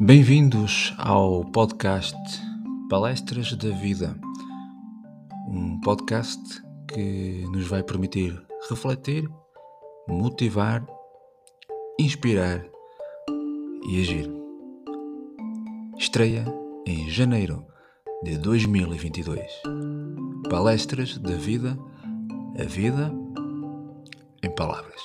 Bem-vindos ao podcast Palestras da Vida, um podcast que nos vai permitir refletir, motivar, inspirar e agir. Estreia em janeiro de 2022. Palestras da Vida, a vida em palavras.